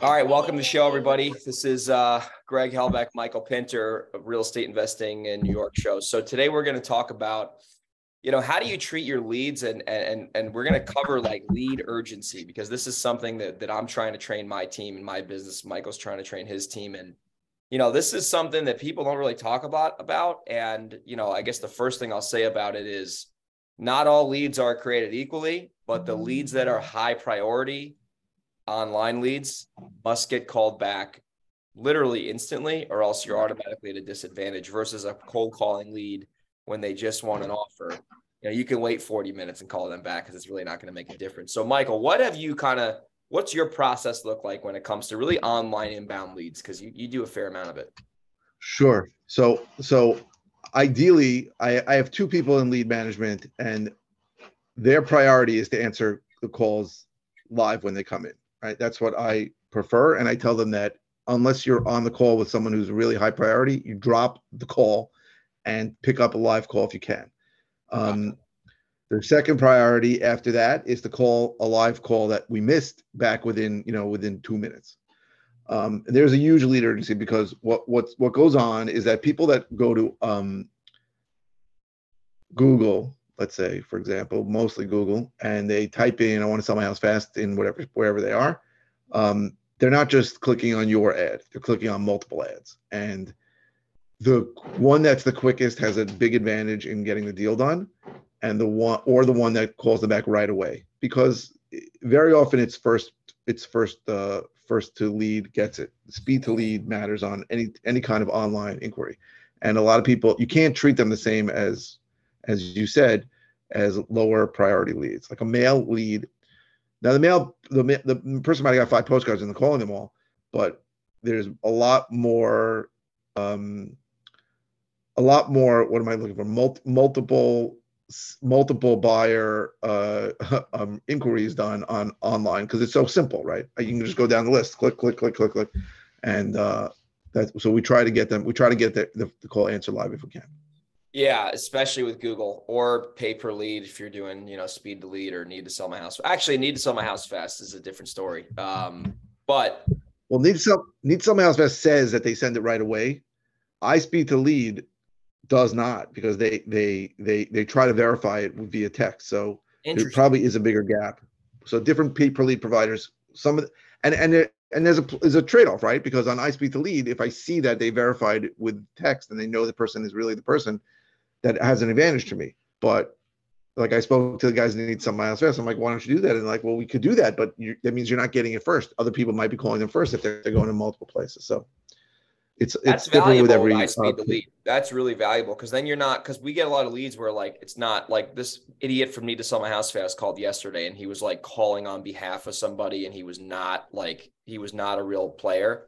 All right, welcome to the show, everybody. This is uh, Greg Helbeck, Michael Pinter of Real Estate Investing in New York show. So today we're going to talk about, you know, how do you treat your leads, and and and we're going to cover like lead urgency because this is something that that I'm trying to train my team and my business. Michael's trying to train his team, and you know, this is something that people don't really talk about about. And you know, I guess the first thing I'll say about it is, not all leads are created equally, but the leads that are high priority online leads must get called back literally instantly, or else you're automatically at a disadvantage versus a cold calling lead when they just want an offer. You know, you can wait 40 minutes and call them back because it's really not going to make a difference. So, Michael, what have you kind of what's your process look like when it comes to really online inbound leads? Because you, you do a fair amount of it. Sure. So so ideally I, I have two people in lead management and their priority is to answer the calls live when they come in right? That's what I prefer. And I tell them that unless you're on the call with someone who's really high priority, you drop the call and pick up a live call if you can. Um, their second priority after that is to call a live call that we missed back within, you know, within two minutes. Um, there's a huge lead urgency because what what what goes on is that people that go to um, Google let's say, for example, mostly Google, and they type in, I want to sell my house fast in whatever, wherever they are, um, they're not just clicking on your ad, they're clicking on multiple ads. And the one that's the quickest has a big advantage in getting the deal done. And the one or the one that calls them back right away, because very often it's first, it's first, uh, first to lead gets it. Speed to lead matters on any any kind of online inquiry. And a lot of people, you can't treat them the same as as you said, as lower priority leads, like a mail lead. Now the mail, the the person might have got five postcards and they're calling them all, but there's a lot more, um, a lot more. What am I looking for? Mul- multiple multiple buyer uh, um, inquiries done on online because it's so simple, right? You can just go down the list, click, click, click, click, click, and uh, that. So we try to get them. We try to get the, the, the call answer live if we can. Yeah, especially with Google or pay per lead if you're doing, you know, speed to lead or need to sell my house. Actually, need to sell my house fast is a different story. Um, but well, need to sell need to sell my house fast says that they send it right away. iSpeedToLead does not because they they they they try to verify it via text. So there probably is a bigger gap. So different pay per lead providers, some of the, and and there, and there's a there's a trade off, right? Because on iSpeedToLead, if I see that they verified with text and they know the person is really the person, that has an advantage to me. But like I spoke to the guys that need some miles fast. I'm like, why don't you do that? And like, well, we could do that, but you, that means you're not getting it first. Other people might be calling them first if they're, they're going to multiple places. So it's that's it's different with every. Speed uh, lead. That's really valuable because then you're not because we get a lot of leads where like it's not like this idiot from Need to Sell My House Fast called yesterday and he was like calling on behalf of somebody and he was not like he was not a real player.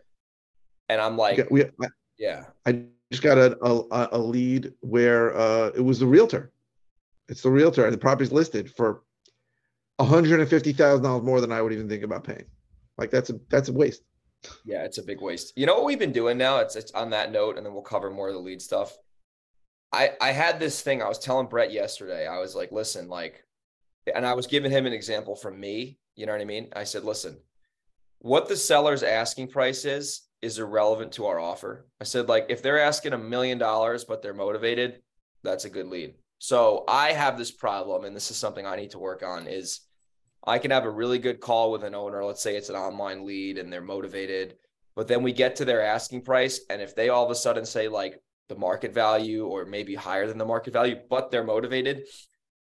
And I'm like, we, I, yeah, I just got a, a, a lead where uh, it was the realtor. It's the realtor, and the property's listed for one hundred and fifty thousand dollars more than I would even think about paying. Like that's a that's a waste. Yeah, it's a big waste. You know what we've been doing now? It's it's on that note, and then we'll cover more of the lead stuff. I I had this thing I was telling Brett yesterday. I was like, listen, like, and I was giving him an example from me. You know what I mean? I said, listen, what the seller's asking price is is irrelevant to our offer. I said, like, if they're asking a million dollars, but they're motivated, that's a good lead. So I have this problem, and this is something I need to work on is I can have a really good call with an owner. Let's say it's an online lead and they're motivated, but then we get to their asking price. And if they all of a sudden say like the market value or maybe higher than the market value, but they're motivated,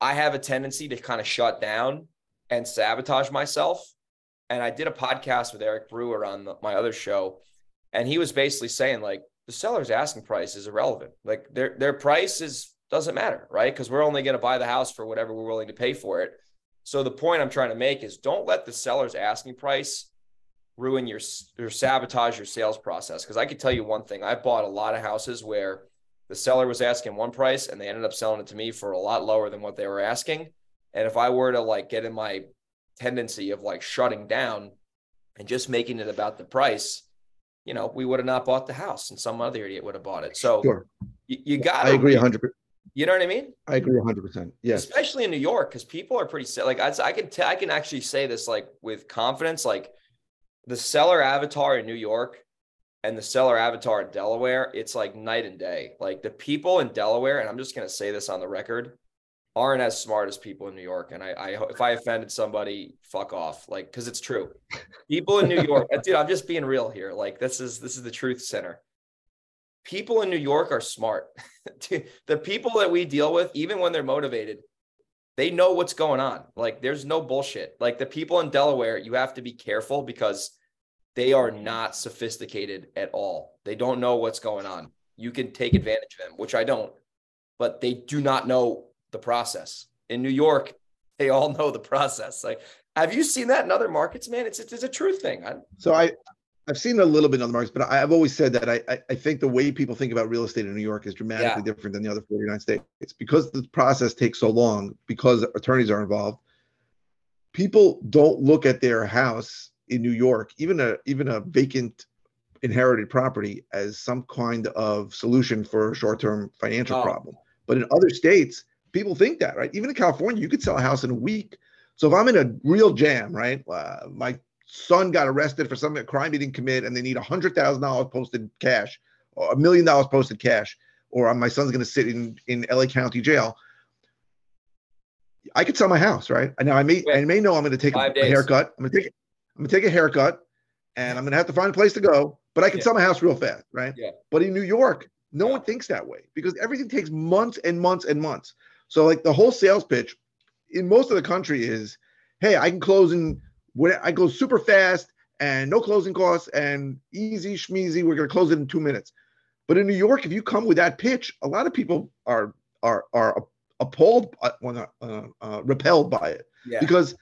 I have a tendency to kind of shut down and sabotage myself. And I did a podcast with Eric Brewer on the, my other show, and he was basically saying like the seller's asking price is irrelevant. Like their their price is doesn't matter, right? Because we're only going to buy the house for whatever we're willing to pay for it. So the point I'm trying to make is don't let the seller's asking price ruin your or sabotage your sales process. Because I can tell you one thing: I bought a lot of houses where the seller was asking one price and they ended up selling it to me for a lot lower than what they were asking. And if I were to like get in my tendency of like shutting down and just making it about the price, you know, we would have not bought the house and some other idiot would have bought it. So sure. you, you got I agree 100%. You know what I mean? I agree 100%. Yes. Especially in New York, because people are pretty like I, I can tell I can actually say this like with confidence. Like the seller avatar in New York and the seller avatar in Delaware, it's like night and day. Like the people in Delaware, and I'm just gonna say this on the record, aren't as smart as people in New York. And I, I if I offended somebody, fuck off. Like, because it's true. People in New York, dude, I'm just being real here. Like, this is this is the truth center. People in New York are smart. the people that we deal with, even when they're motivated, they know what's going on. Like, there's no bullshit. Like the people in Delaware, you have to be careful because they are not sophisticated at all. They don't know what's going on. You can take advantage of them, which I don't, but they do not know the process. In New York, they all know the process. Like, have you seen that in other markets, man? It's it's a true thing. I, so I I've seen a little bit in other markets, but I've always said that I I think the way people think about real estate in New York is dramatically yeah. different than the other 49 states. It's because the process takes so long because attorneys are involved. People don't look at their house in New York, even a even a vacant inherited property, as some kind of solution for a short-term financial oh. problem. But in other states, people think that, right? Even in California, you could sell a house in a week. So if I'm in a real jam, right? Uh, my son got arrested for some crime he didn't commit, and they need a hundred thousand dollars posted cash, or a million dollars posted cash, or my son's going to sit in in LA County jail. I could sell my house, right? Now I may I may know I'm going to take a, a, haircut. I'm going to take I'm going to take a haircut, and I'm going to have to find a place to go. But I can yeah. sell my house real fast, right? Yeah. But in New York, no yeah. one thinks that way because everything takes months and months and months. So like the whole sales pitch in most of the country is, hey, I can close in when I go super fast and no closing costs and easy schmeezy. We're gonna close it in two minutes. But in New York, if you come with that pitch, a lot of people are are are appalled, uh, well, uh, uh, repelled by it yeah. because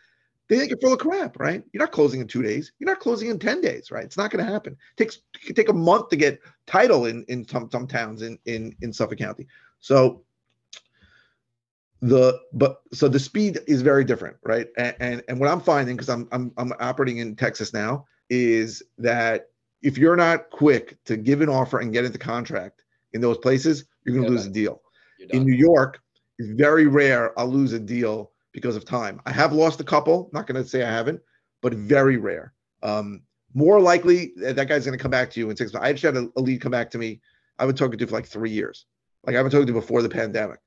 they think you're full of crap, right? You're not closing in two days. You're not closing in ten days, right? It's not going to happen. It takes it can take a month to get title in in some some towns in in in Suffolk County. So the but so the speed is very different right? And and, and what i'm finding because I'm, I'm i'm operating in texas now is that if you're not quick to give an offer and get into contract in those places you're going to yeah, lose a deal. In new york it's very rare i'll lose a deal because of time. I have lost a couple not going to say i haven't but very rare. Um more likely that guy's going to come back to you in six months. I just had a, a lead come back to me i've been talking to for like three years. Like i've been talking to before the pandemic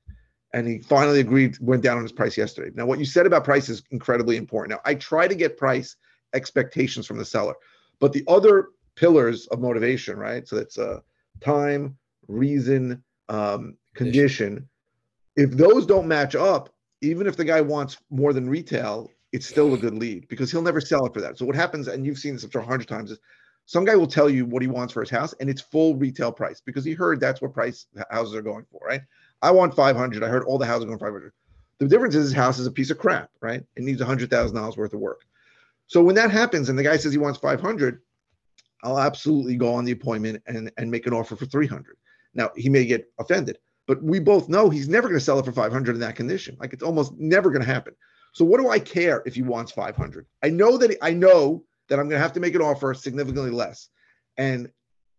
and he finally agreed, went down on his price yesterday. Now, what you said about price is incredibly important. Now, I try to get price expectations from the seller, but the other pillars of motivation, right? So that's uh, time, reason, um, condition. If those don't match up, even if the guy wants more than retail, it's still a good lead because he'll never sell it for that. So what happens, and you've seen this a hundred times, is some guy will tell you what he wants for his house, and it's full retail price because he heard that's what price houses are going for, right? I want 500. I heard all the houses going 500. The difference is his house is a piece of crap, right? It needs $100,000 worth of work. So when that happens and the guy says he wants 500, I'll absolutely go on the appointment and, and make an offer for 300. Now, he may get offended, but we both know he's never going to sell it for 500 in that condition. Like it's almost never going to happen. So what do I care if he wants 500? I know that I know that I'm going to have to make an offer significantly less. And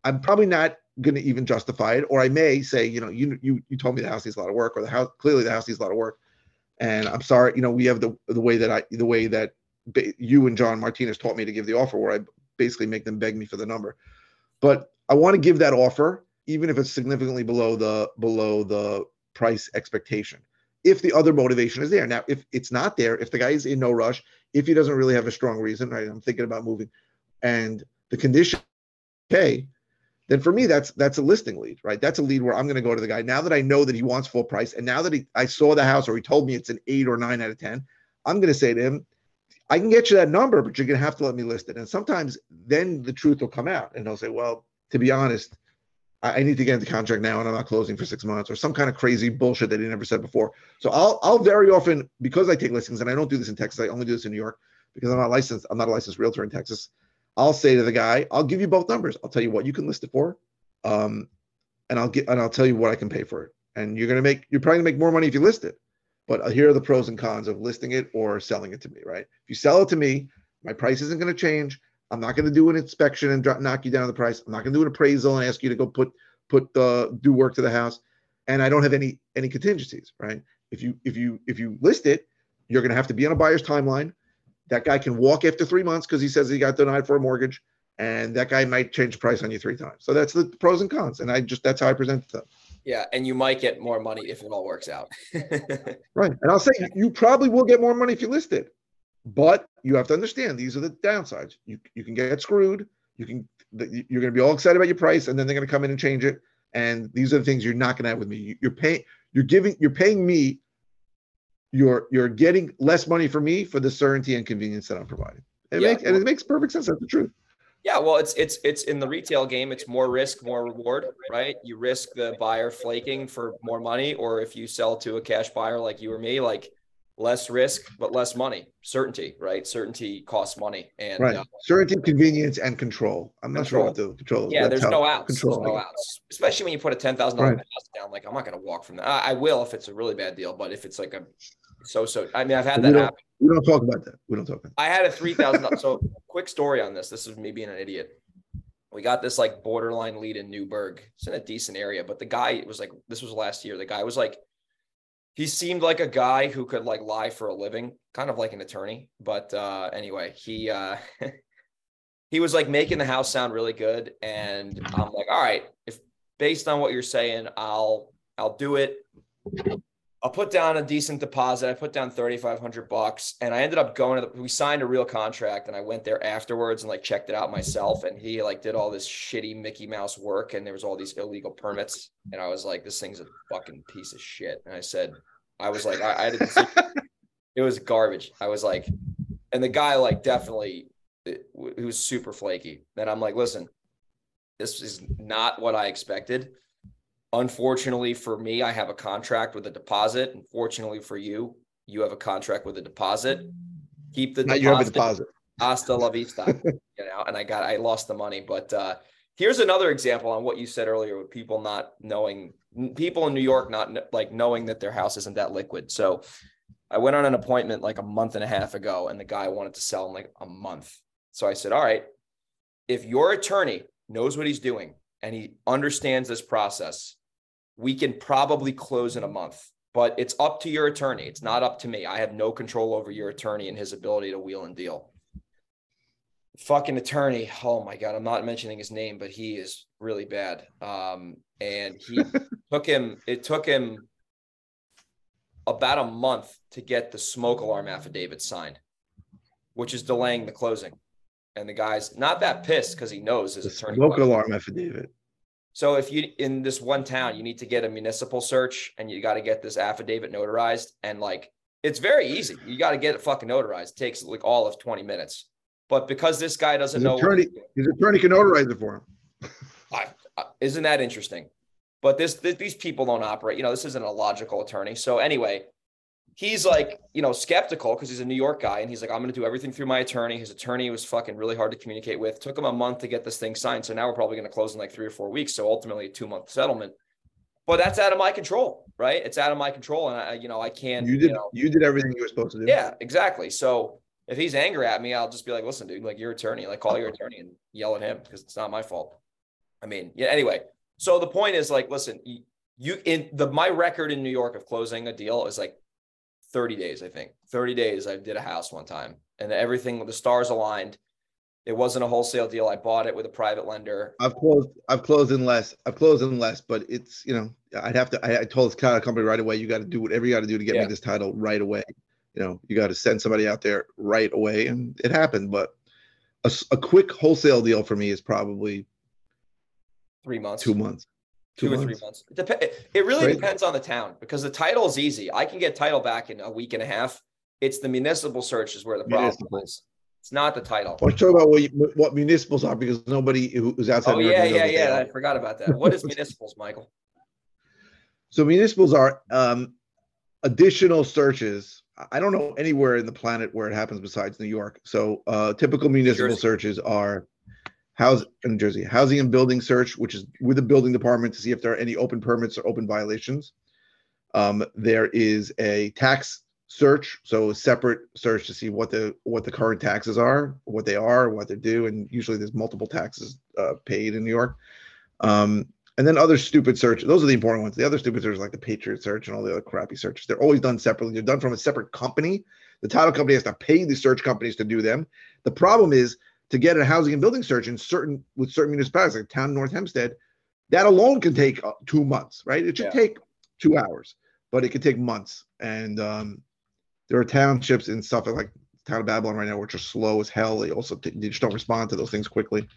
I'm probably not going to even justify it, or I may say, you know, you you you told me the house needs a lot of work, or the house clearly the house needs a lot of work, and I'm sorry, you know, we have the the way that I the way that you and John Martinez taught me to give the offer, where I basically make them beg me for the number, but I want to give that offer even if it's significantly below the below the price expectation. If the other motivation is there, now if it's not there, if the guy is in no rush, if he doesn't really have a strong reason, right? I'm thinking about moving, and the condition, okay, then for me that's that's a listing lead right that's a lead where i'm going to go to the guy now that i know that he wants full price and now that he, i saw the house or he told me it's an eight or nine out of ten i'm going to say to him I can get you that number, but you're gonna have to let me list it. And sometimes then the truth will come out, and they'll say, "Well, to be honest, I, I need to get into contract now, and I'm not closing for six months," or some kind of crazy bullshit that he never said before. So I'll I'll very often because I take listings, and I don't do this in Texas. I only do this in New York because I'm not licensed. I'm not a licensed realtor in Texas. I'll say to the guy, "I'll give you both numbers. I'll tell you what you can list it for, um, and I'll get and I'll tell you what I can pay for it. And you're gonna make you're probably gonna make more money if you list it." But uh, here are the pros and cons of listing it or selling it to me, right? If you sell it to me, my price isn't to change. I'm not to do an inspection and drop, knock you down the price. I'm not to do an appraisal and ask you to go put put the do work to the house, and I don't have any any contingencies, right? If you if you if you list it, you're to have to be on a buyer's timeline. That guy can walk after three months because he says he got denied for a mortgage, and that guy might change the price on you three times. So that's the pros and cons, and I just that's how I present it to them. Yeah, and you might get more money if it all works out. right. And I'll say you probably will get more money if you list it. But you have to understand these are the downsides. You you can get screwed. You can you're going to be all excited about your price, and then they're going to come in and change it. And these are the things you're not going to have with me. You're paying. You're giving. You're paying me. You're you're getting less money for me for the certainty and convenience that I'm providing. It yeah, makes and it makes perfect sense. That's the truth. Yeah, well, it's it's it's in the retail game. It's more risk, more reward, right? You risk the buyer flaking for more money, or if you sell to a cash buyer like you or me, like less risk but less money. Certainty, right? Certainty costs money, and right. Uh, certainty, convenience, and control. I'm not control. sure what the control. Yeah, there's no outs. Control. There's no outs, especially when you put a ten thousand right. dollars down. Like I'm not going to walk from that. I, I will if it's a really bad deal, but if it's like a so so. I mean, I've had that happen. We don't talk about that. We don't talk about that. I had a three thousand. so quick story on this. This is me being an idiot. We got this like borderline lead in Newburgh. It's in a decent area, but the guy was like, this was last year. The guy was like, he seemed like a guy who could like lie for a living, kind of like an attorney. But uh, anyway, he uh, he was like making the house sound really good, and I'm like, all right, if based on what you're saying, I'll I'll do it. I'll put down a decent deposit. I put down 3,500 bucks and I ended up going to the, we signed a real contract and I went there afterwards and like checked it out myself. And he like did all this shitty Mickey Mouse work and there was all these illegal permits. And I was like, this thing's a fucking piece of shit. And I said, I was like, I, I didn't see it was garbage. I was like, and the guy like definitely, eh, he was super flaky. And I'm like, listen, this is not what I expected Unfortunately for me, I have a contract with a deposit. Unfortunately for you, you have a contract with a deposit. Keep the deposit. You have a deposit. Hasta la vista. you know, and I got I lost the money. But uh, here's another example on what you said earlier with people not knowing people in New York not like knowing that their house isn't that liquid. So I went on an appointment like a month and a half ago, and the guy wanted to sell in like a month. So I said, All right, if your attorney knows what he's doing and he understands this process, we can probably close in a month, but it's up to your attorney. It's not up to me. I have no control over your attorney and his ability to wheel and deal. Fucking attorney. Oh my God. I'm not mentioning his name, but he is really bad. Um, and he took him, it took him about a month to get the smoke alarm affidavit signed, which is delaying the closing. And the guy's not that pissed because he knows his the attorney. Smoke alarm affidavit. So if you in this one town, you need to get a municipal search and you got to get this affidavit notarized. And like it's very easy. You got to get it fucking notarized. It takes like all of 20 minutes. But because this guy doesn't his know attorney, his attorney can notarize it for him. I, I, isn't that interesting? But this, this these people don't operate. You know, this isn't a logical attorney. So anyway, he's like, you know, skeptical because he's a New York guy and he's like, I'm going to do everything through my attorney. His attorney was fucking really hard to communicate with. Took him a month to get this thing signed. So now we're probably going to close in like three or four weeks. So ultimately, a two month settlement. But that's out of my control, right? It's out of my control, and I, you know, I can't. You did. You, know, you did everything you were supposed to do. Yeah, exactly. So if he's angry at me, I'll just be like, listen, dude, like your attorney, like call your attorney and yell at him because it's not my fault. I mean, yeah. Anyway, so the point is like, listen, you, you in the my record in New York of closing a deal is like 30 days, I think. 30 days I did a house one time and everything the stars aligned. It wasn't a wholesale deal. I bought it with a private lender. I've closed I've closed in less. I've closed in less, but it's you know, I'd have to I, I told this title company right away, you got to do whatever you got to do to get yeah. me this title right away. You know, you got to send somebody out there right away. And it happened, but a, a quick wholesale deal for me is probably three months, two months two, or three months. It, dep- it really depends on the town because the title is easy. I can get title back in a week and a half. It's the municipal search is where the problem Municipal. is. It's not the title. Let's talk about what, you, what municipals are because nobody who's outside. Oh yeah, yeah, yeah. I forgot about that. What is municipals, Michael? So municipals are um, additional searches. I don't know anywhere in the planet where it happens besides New York. So uh, typical municipal searches are house in New Jersey, housing and building search, which is with the building department to see if there are any open permits or open violations. Um, there is a tax search, so a separate search to see what the what the current taxes are, what they are, what they're due, and usually there's multiple taxes uh, paid in New York. Um, and then other stupid search. Those are the important ones. The other stupid searches like the Patriot search and all the other crappy searches. They're always done separately. They're done from a separate company. The title company has to pay the search companies to do them. The problem is to get a housing and building search in certain with certain municipalities like town North Hempstead, that alone can take uh, two months, right? It should Yeah. take two hours, but it can take months. And um, there are townships in Suffolk, like town of Babylon right now, which are slow as hell. They also t- they just don't respond to those things quickly,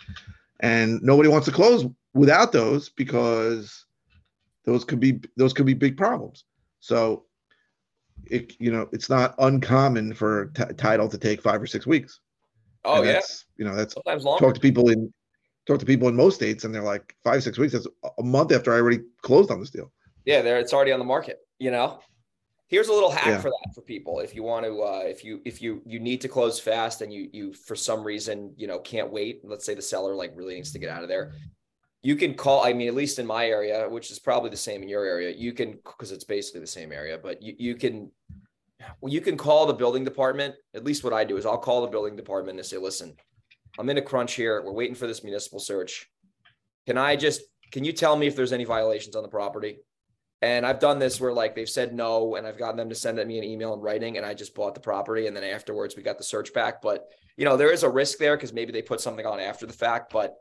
and nobody wants to close without those because those could be those could be big problems. So, it you know it's not uncommon for t- title to take five or six weeks. Oh And yeah, you know that's sometimes longer. talk to people in talk to people in most states, and they're like five six weeks. That's a month after I already closed on this deal. Yeah, there it's already on the market. You know, here's a little hack Yeah. for that for people. If you want to, uh, if you if you you need to close fast and you you for some reason you know can't wait. Let's say the seller like really needs to get out of there. You can call. I mean, at least in my area, which is probably the same in your area, you can because it's basically the same area. But you you can. Well, you can call the building department. At least what I do is I'll call the building department and say, "Listen, I'm in a crunch here. We're waiting for this municipal search. Can I just can you tell me if there's any violations on the property?" And I've done this where like they've said no, and I've gotten them to send me an email in writing, and I just bought the property, and then afterwards we got the search back. But you know there is a risk there because maybe they put something on after the fact. But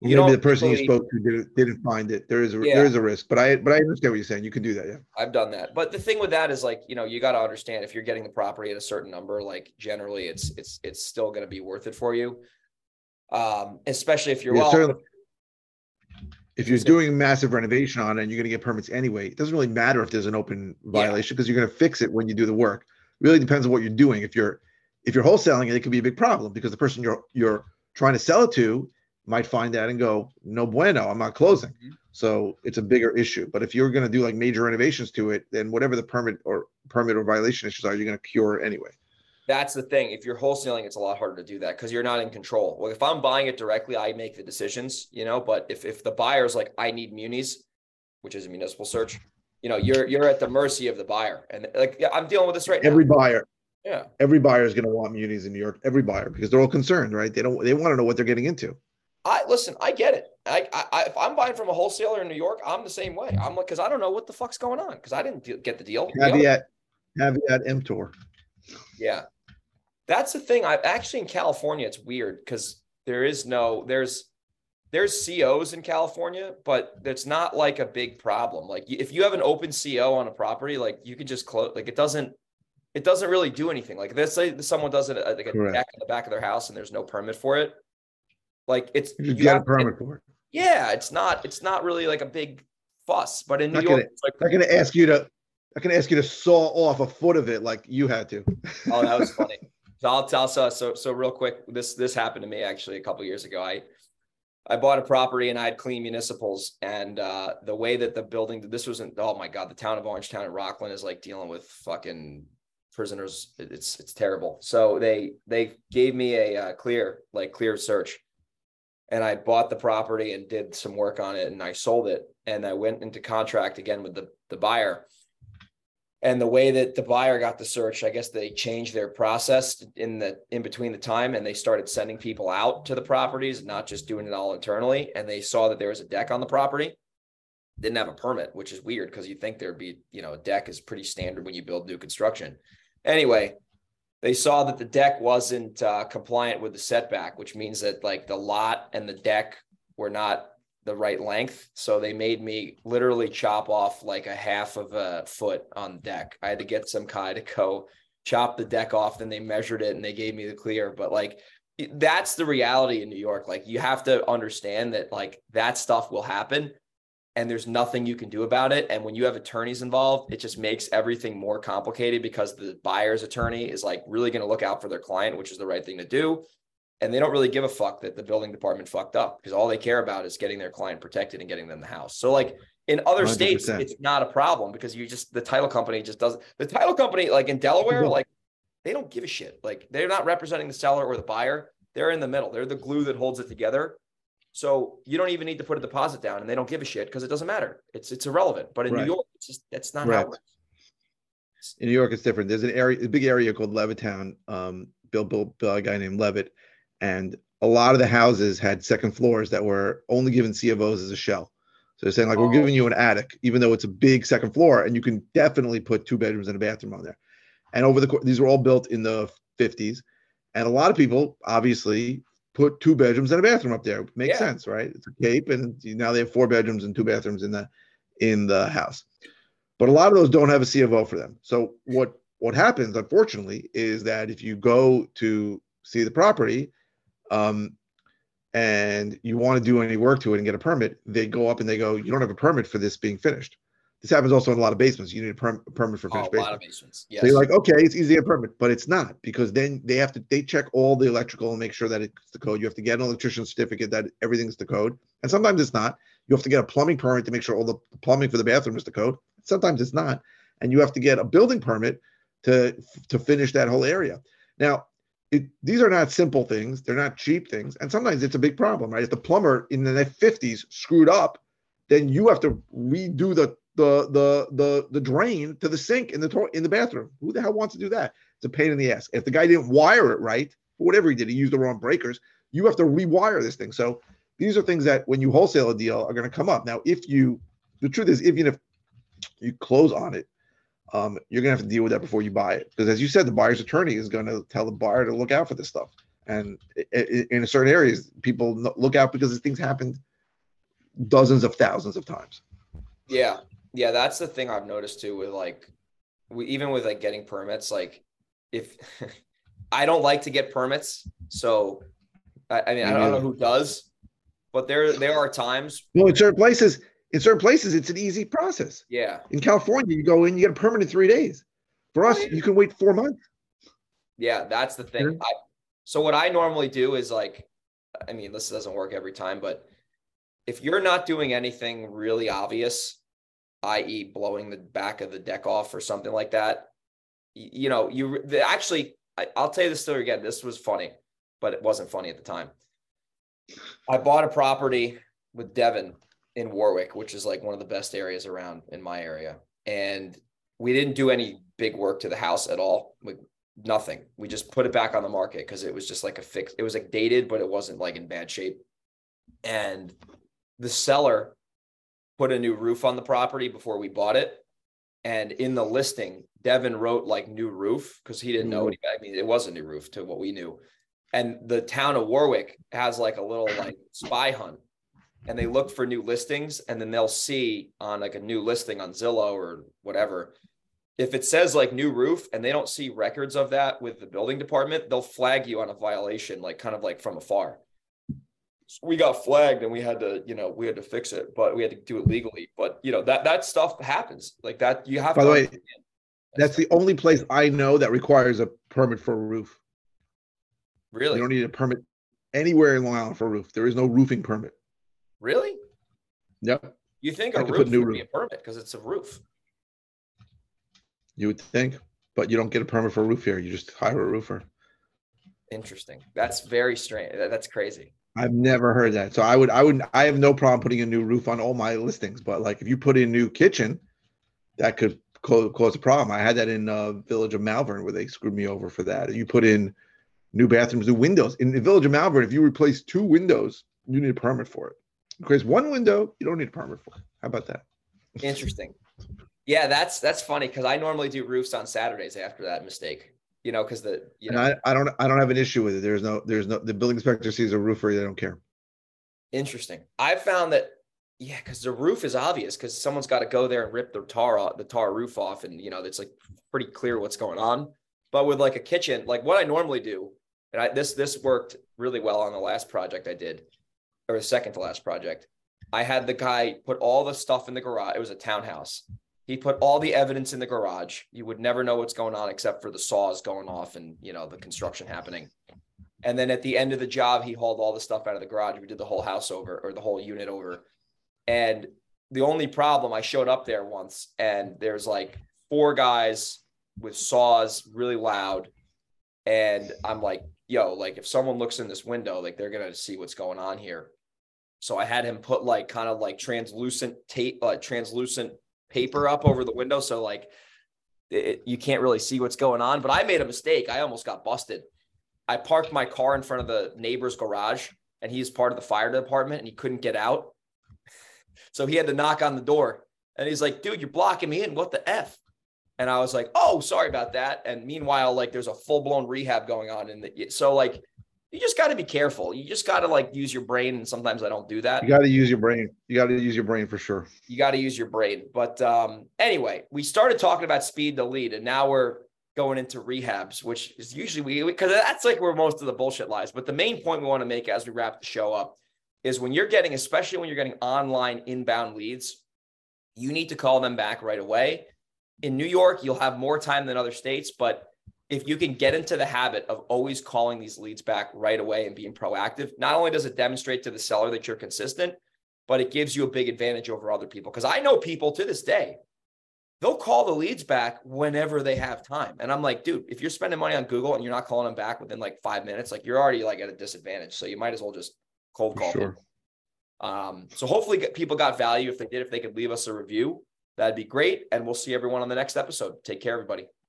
You Maybe the person really- you spoke to didn't, didn't find it. There is a Yeah. there is a risk, but I but I understand what you're saying. You can do that, yeah. I've done that. But the thing with that is like, you know, you got to understand if you're getting the property at a certain number, like generally it's it's it's still going to be worth it for you. Um, especially if you're Yeah, well. If you're doing massive renovation on it and you're going to get permits anyway, it doesn't really matter if there's an open violation because you're going to fix it when you do the work. It really depends on what you're doing. If you're if you're wholesaling it, it could be a big problem because the person you're you're trying to sell it to might find that and go, no bueno, I'm not closing. Mhm. So it's a bigger issue. But if you're going to do like major renovations to it, then whatever the permit or permit or violation issues are, you're going to cure anyway. that's the thing. If you're wholesaling, it's a lot harder to do that because you're not in control. Well, if I'm buying it directly, I make the decisions, you know. But if if the buyer's like, I need munis, which is a municipal search, you know, you're you're at the mercy of the buyer. And like, yeah, I'm dealing with this right now. Every buyer, yeah. every buyer is going to want munis in New York. Every buyer because they're all concerned, right? They don't they want to know what they're getting into. I listen. I get it. I, I, I if I'm buying from a wholesaler in New York, I'm the same way. I'm like, because I don't know what the fuck's going on because I didn't de- get the deal. Caveat, caveat emptor. Yeah. That's the thing. I actually in California, it's weird because there is no there's there's COs in California, but it's not like a big problem. Like if you have an open CO on a property, like you could just close. Like it doesn't it doesn't really do anything. Like let's say someone does it at like a Correct. deck in the back of their house and there's no permit for it. Like it's You you a permit for it. yeah, it's not it's not really like a big fuss. But in New Not York, gonna- it's like I'm not to ask you to. I'm going to ask you to saw off a foot of it like you had to. Oh, that was funny. So I'll tell so so so real quick. This this happened to me actually a couple years ago. I I bought a property and I had clean municipals, and uh, the way that the building this wasn't. Oh my god, the town of Orangetown and Rockland is like dealing with fucking prisoners. It's it's terrible. So they they gave me a uh, clear like clear search, and I bought the property and did some work on it, and I sold it, and I went into contract again with the the buyer. And the way that the buyer got the search i guess they changed their process in the in between the time and they started sending people out to the properties not just doing it all internally and they saw that there was a deck on the property. Didn't have a permit which is weird because you think there'd be you know a deck is pretty standard when you build new construction. Anyway they saw that the deck wasn't uh, compliant with the setback which means that like the lot and the deck were not the right length. So they made me literally chop off like a half of a foot on the deck. I had to get some guy to go chop the deck off. Then they measured it and they gave me the clear. But like that's the reality in New York. Like you have to understand that like that stuff will happen. And there's nothing you can do about it. And when you have attorneys involved, it just makes everything more complicated because the buyer's attorney is like really going to look out for their client, which is the right thing to do. And they don't really give a fuck that the building department fucked up because all they care about is getting their client protected and getting them the house. So like in other 100%. states, it's not a problem because you just the title company just doesn't the title company like in Delaware, like they don't give a shit. Like they're not representing the seller or the buyer. They're in the middle. They're the glue that holds it together. So you don't even need to put a deposit down, and they don't give a shit because it doesn't matter. It's it's irrelevant. But in right. New York, it's just that's not right. how it works. In New York, it's different. There's an area, a big area called Levittown, um, built, built by a guy named Levitt, and a lot of the houses had second floors that were only given C of Os as a shell. So they're saying like oh. we're giving you an attic, even though it's a big second floor, and you can definitely put two bedrooms and a bathroom on there. And over the course, these were all built in the 50s, and a lot of people obviously put two bedrooms and a bathroom up there. Makes yeah. sense, right? It's a cape, and now they have four bedrooms and two bathrooms in the in the house. But a lot of those don't have a C of O for them. So what what happens, unfortunately, is that if you go to see the property, um, and you want to do any work to it and get a permit, they go up and they go, you don't have a permit for this being finished. This happens also in a lot of basements. You need a, per- a permit for finished oh, a lot of basements. Yes. So you're like, okay, it's easy to get a permit, but it's not because then they have to they check all the electrical and make sure that it's the code. You have to get an electrician certificate that everything's the code, and sometimes it's not. You have to get a plumbing permit to make sure all the plumbing for the bathroom is the code. Sometimes it's not, and you have to get a building permit to to finish that whole area. Now, it, these are not simple things; they're not cheap things, and sometimes it's a big problem, right? If the plumber in the 50s screwed up, then you have to redo the the the the the drain to the sink in the to- in the bathroom. Who the hell wants to do that? It's a pain in the ass. If the guy didn't wire it right, whatever he did, he used the wrong breakers. You have to rewire this thing. So these are things that when you wholesale a deal are going to come up. Now, if you, the truth is, even if you close on it, um, you're going to have to deal with that before you buy it. Because as you said, the buyer's attorney is going to tell the buyer to look out for this stuff. And in certain areas, people look out because these things happened dozens of thousands of times. Yeah, yeah, that's the thing I've noticed too with like we, even with like getting permits, like if I don't like to get permits, so I, I mean I don't know who does, but there there are times. Well, in certain places, in certain places, it's an easy process. Yeah. In California, you go in, you get a permit in three days. For us, you can wait four months. Yeah, that's the thing. I, so what I normally do is like, I mean, this doesn't work every time, but if you're not doing anything really obvious, i.e., blowing the back of the deck off or something like that. You know, you actually, I, will tell you the story again. This was funny, but it wasn't funny at the time. I bought a property with Devin in Warwick, which is like one of the best areas around in my area. And we didn't do any big work to the house at all. We, nothing. We just put it back on the market because it was just like a fix. It was like dated, but it wasn't like in bad shape. And the seller put a new roof on the property before we bought it. And in the listing, Devin wrote like new roof because he didn't know what mm. he, I mean, it was a new roof to what we knew. And the town of Warwick has like a little like spy hunt and they look for new listings and then they'll see on like a new listing on Zillow or whatever. If it says like new roof and they don't see records of that with the building department, they'll flag you on a violation, like kind of like from afar we got flagged and we had to, you know, we had to fix it, but we had to do it legally. But you know, that that stuff happens. Like that you have By to the way, that's the only place I know that requires a permit for a roof. Really? You don't need a permit anywhere in Long Island for a roof. There is no roofing permit. Really? Yep. You think a roof would roof. be a permit because it's a roof? You would think, but you don't get a permit for a roof here. You just hire a roofer. Interesting. That's very strange. That's crazy. I've never heard that. So I would, I would, I have no problem putting a new roof on all my listings. But like, if you put in new kitchen, that could cause, cause a problem. I had that in uh, Village of Malverne where they screwed me over for that. You put in new bathrooms, new windows in the Village of Malverne. If you replace two windows, you need a permit for it. Because one window, you don't need a permit for. It. How about that? Interesting. Yeah, that's that's funny because I normally do roofs on Saturdays after that mistake you know, because the you know I, I don't I don't have an issue with it. There's no there's no the building inspector sees a roofer, they don't care. Interesting. I found that yeah, because the roof is obvious because someone's got to go there and rip the tar off, the tar roof off, and you know it's like pretty clear what's going on. But with like a kitchen, like what I normally do, and I this this worked really well on the last project I did, or the second to last project. I had the guy put all the stuff in the garage. It was a townhouse. He put all the evidence in the garage. You would never know what's going on except for the saws going off and you know the construction happening. And then at the end of the job, he hauled all the stuff out of the garage. We did the whole house over or the whole unit over. And the only problem, I showed up there once and there's like four guys with saws really loud. And I'm like, yo, like if someone looks in this window, like they're going to see what's going on here. So I had him put like kind of like translucent tape, uh, translucent paper up over the window. So like it, you can't really see what's going on. But I made a mistake. I almost got busted. I parked my car in front of the neighbor's garage and he's part of the fire department and he couldn't get out. So he had to knock on the door and he's like, dude, you're blocking me in. What the F? And I was like, oh, sorry about that. And meanwhile, like there's a full blown rehab going on the, so like, you just got to be careful. You just got to like use your brain. And sometimes I don't do that. You got to use your brain. You got to use your brain for sure. You got to use your brain. But um, anyway, we started talking about speed to lead and now we're going into rehabs, which is usually we because that's like where most of the bullshit lies. But the main point we want to make as we wrap the show up is when you're getting, especially when you're getting online inbound leads, you need to call them back right away. In New York, you'll have more time than other states, but if you can get into the habit of always calling these leads back right away and being proactive, not only does it demonstrate to the seller that you're consistent, but it gives you a big advantage over other people. Because I know people to this day they'll call the leads back whenever they have time. And I'm like, dude, if you're spending money on Google and you're not calling them back within like five minutes, like you're already like at a disadvantage. So you might as well just cold call. Sure. Um, so hopefully people got value. If they did, if they could leave us a review, that'd be great. And we'll see everyone on the next episode. Take care, everybody.